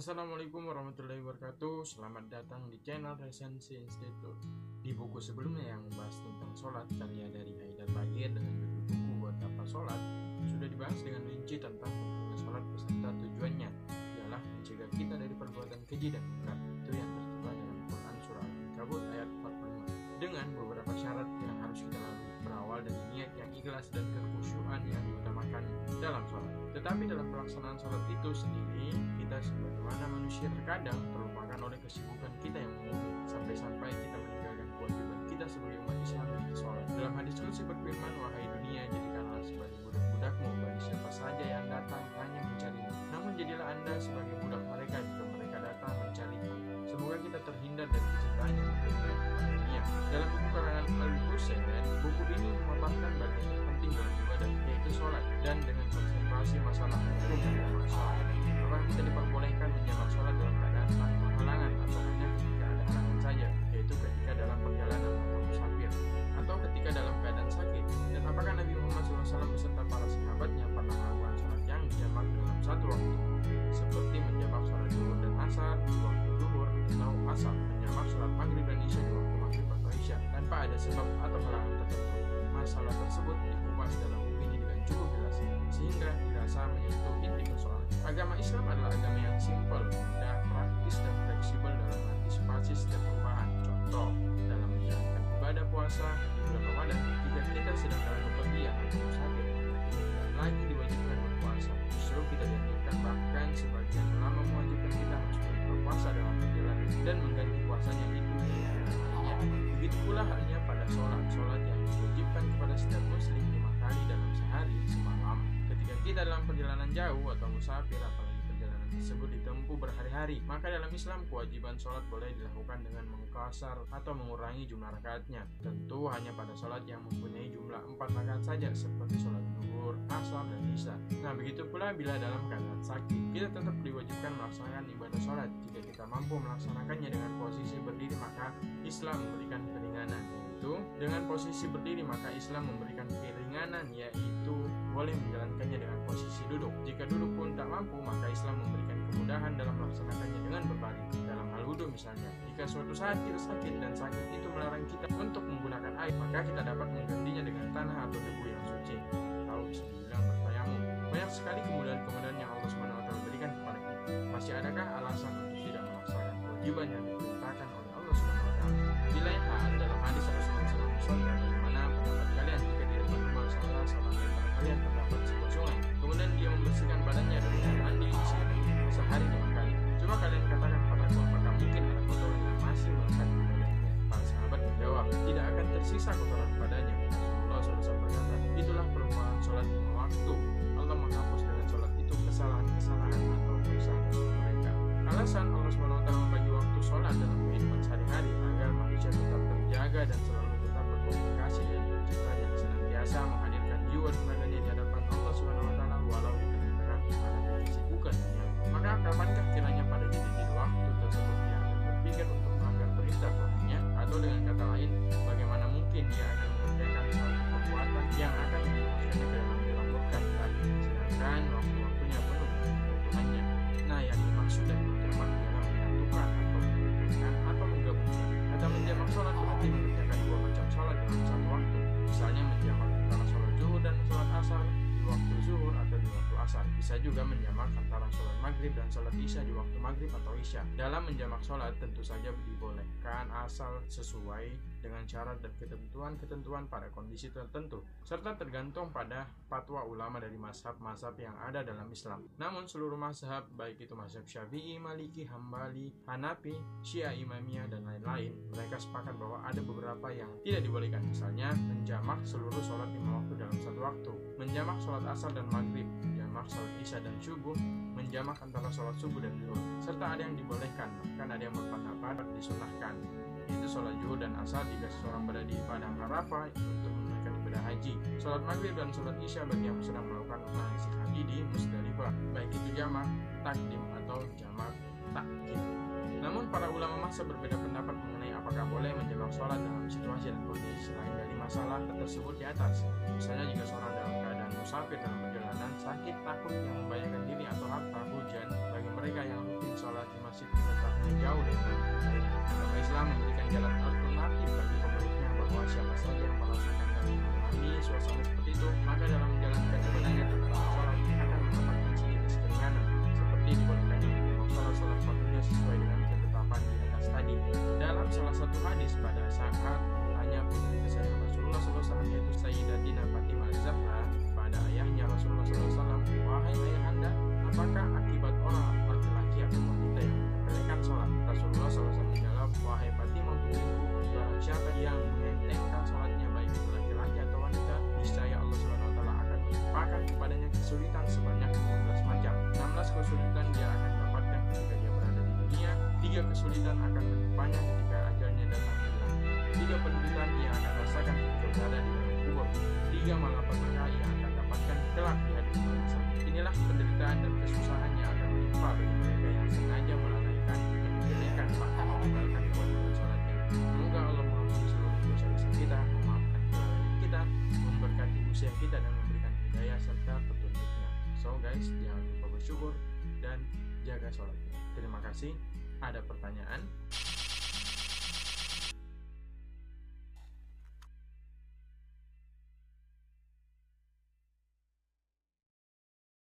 Assalamualaikum warahmatullahi wabarakatuh. Selamat datang di channel Resensi Institute Di buku sebelumnya yang membahas tentang sholat Karya dari Haidar Bagir dengan judul buku Buat Apa Sholat Sudah dibahas dengan rinci tentang pentingnya sholat beserta tujuannya Ialah mencegah kita dari perbuatan keji dan munkar Itu yang tertulis dalam Quran Surah Al-Ankabut ayat 45 Dengan beberapa syarat yang harus kita lalui Berawal dari niat yang ikhlas dan kekhusyuan yang diutamakan dalam sholat tetapi dalam pelaksanaan sholat itu sendiri, kita sebagaimana manusia terkadang terlupakan oleh kesibukan kita yang umum sampai-sampai kita meninggalkan kewajiban kita sebagai umat Islam yaitu sholat. Dalam hadis kursi berfirman, wahai dunia, jadikanlah sebagai budak-budakmu bagi siapa saja yang datang hanya mencarimu. Namun jadilah anda sebagai budak mereka jika mereka datang mencarimu. Semoga kita terhindar dari masalah hukum masalah orang kita diperbolehkan menjamak Agama Islam adalah agama yang simpel, mudah, praktis, dan fleksibel dalam antisipasi setiap perubahan. Contoh, dalam menjalankan ibadah puasa bulan Ramadan, jika kita sedang dalam bepergian atau kita tidak lagi diwajibkan berpuasa. Justru kita dianjurkan bahkan sebagian ulama mewajibkan kita harus berpuasa dalam perjalanan dan mengganti puasanya itu harinya. Begitu pula halnya pada sholat, sholat yang diwajibkan kepada setiap muslim lima kali dalam sehari semalam kita dalam perjalanan jauh atau musafir apalagi perjalanan tersebut ditempuh berhari-hari maka dalam Islam kewajiban sholat boleh dilakukan dengan mengkasar atau mengurangi jumlah rakaatnya. Tentu hanya pada sholat yang mempunyai jumlah empat rakaat saja seperti sholat zuhur, asar, dan isya. Nah begitu pula bila dalam keadaan sakit kita tetap diwajibkan melaksanakan ibadah sholat. Jika kita mampu melaksanakannya dengan posisi berdiri maka Islam memberikan keringanan. Yaitu dengan posisi berdiri maka Islam memberikan keringanan yaitu boleh menjalankannya dengan posisi duduk. Jika duduk pun tak mampu, maka Islam memberikan kemudahan dalam melaksanakannya dengan berbaring. Dalam hal wudhu misalnya, jika suatu saat kita sakit dan sakit itu melarang kita untuk menggunakan air, maka kita dapat menggantinya dengan tanah atau debu yang suci. Atau bisa dibilang bertayamum. Banyak sekali kemudahan-kemudahan yang Allah SWT berikan kepada kita. Masih adakah alasan untuk tidak melaksanakan kewajiban tersisa kotoran padanya. Rasulullah SAW berkata, itulah perumpamaan sholat lima waktu. Allah menghapus dengan sholat itu kesalahan-kesalahan atau dosa mereka. Alasan Allah SWT membagi waktu sholat dalam kehidupan sehari-hari agar manusia tetap terjaga dan selalu bisa juga menjamak antara sholat maghrib dan sholat isya di waktu maghrib atau isya. Dalam menjamak sholat tentu saja dibolehkan asal sesuai dengan syarat dan ketentuan-ketentuan pada kondisi tertentu serta tergantung pada fatwa ulama dari mazhab-mazhab yang ada dalam Islam. Namun seluruh mazhab baik itu mazhab syafi'i, maliki, hambali, hanafi, syiah, imamiyah dan lain-lain mereka sepakat bahwa ada beberapa yang tidak dibolehkan. Misalnya menjamak seluruh sholat lima waktu dalam satu waktu menjamak sholat asar dan maghrib menjamak sholat isya dan subuh menjamak antara sholat subuh dan zuhur serta ada yang dibolehkan bahkan ada yang berpendapat disunahkan. Yaitu sholat zuhur dan asar jika seseorang berada di padang Arafah untuk menunaikan ibadah haji. Sholat maghrib dan sholat isya bagi yang sedang melakukan manasik haji di Musdalifah baik itu jamak takdim atau jamak takdim namun para ulama masa berbeda pendapat mengenai apakah boleh menjamak sholat dalam situasi dan kondisi selain dari masalah tersebut di atas. Misalnya jika seorang dalam keadaan musafir dalam perjalanan, sakit, takut yang membahayakan diri atau harta, hujan, bagi mereka yang rutin sholat Agama Islam memberikan jalan alternatif bagi pemeluknya bahwa siapa saja yang merasakan dan mengalami suasana seperti itu, maka dalam menjalankan ibadahnya terutama sholat akan mendapatkan sedikit keringanan, seperti dibolehkannya untuk sholat sholat fardunya sesuai dengan ketetapan di atas tadi. Dalam salah satu hadis pada saat kepadanya kesulitan sebanyak 15 macam. 16 kesulitan dia akan dapatkan ketika dia berada di dunia, tiga kesulitan akan menimpanya ketika ajalnya datang hilang. Tiga penderitaan ia akan rasakan ketika berada di dalam kubur. Tiga malapetaka ia akan dapatkan kelak di hari pembalasan. Inilah penderitaan dan kesusahan yang akan menimpa bagi mereka yang sengaja melalaikan, menyepelekan, bahkan meninggalkan kewajiban sholatnya. Semoga Allah mengampuni seluruh dosa-dosa kita, memaafkan kita, memberkati usia kita dan serta petunjuknya. So guys, jangan lupa bersyukur dan jaga sholatnya. Terima kasih. Ada pertanyaan?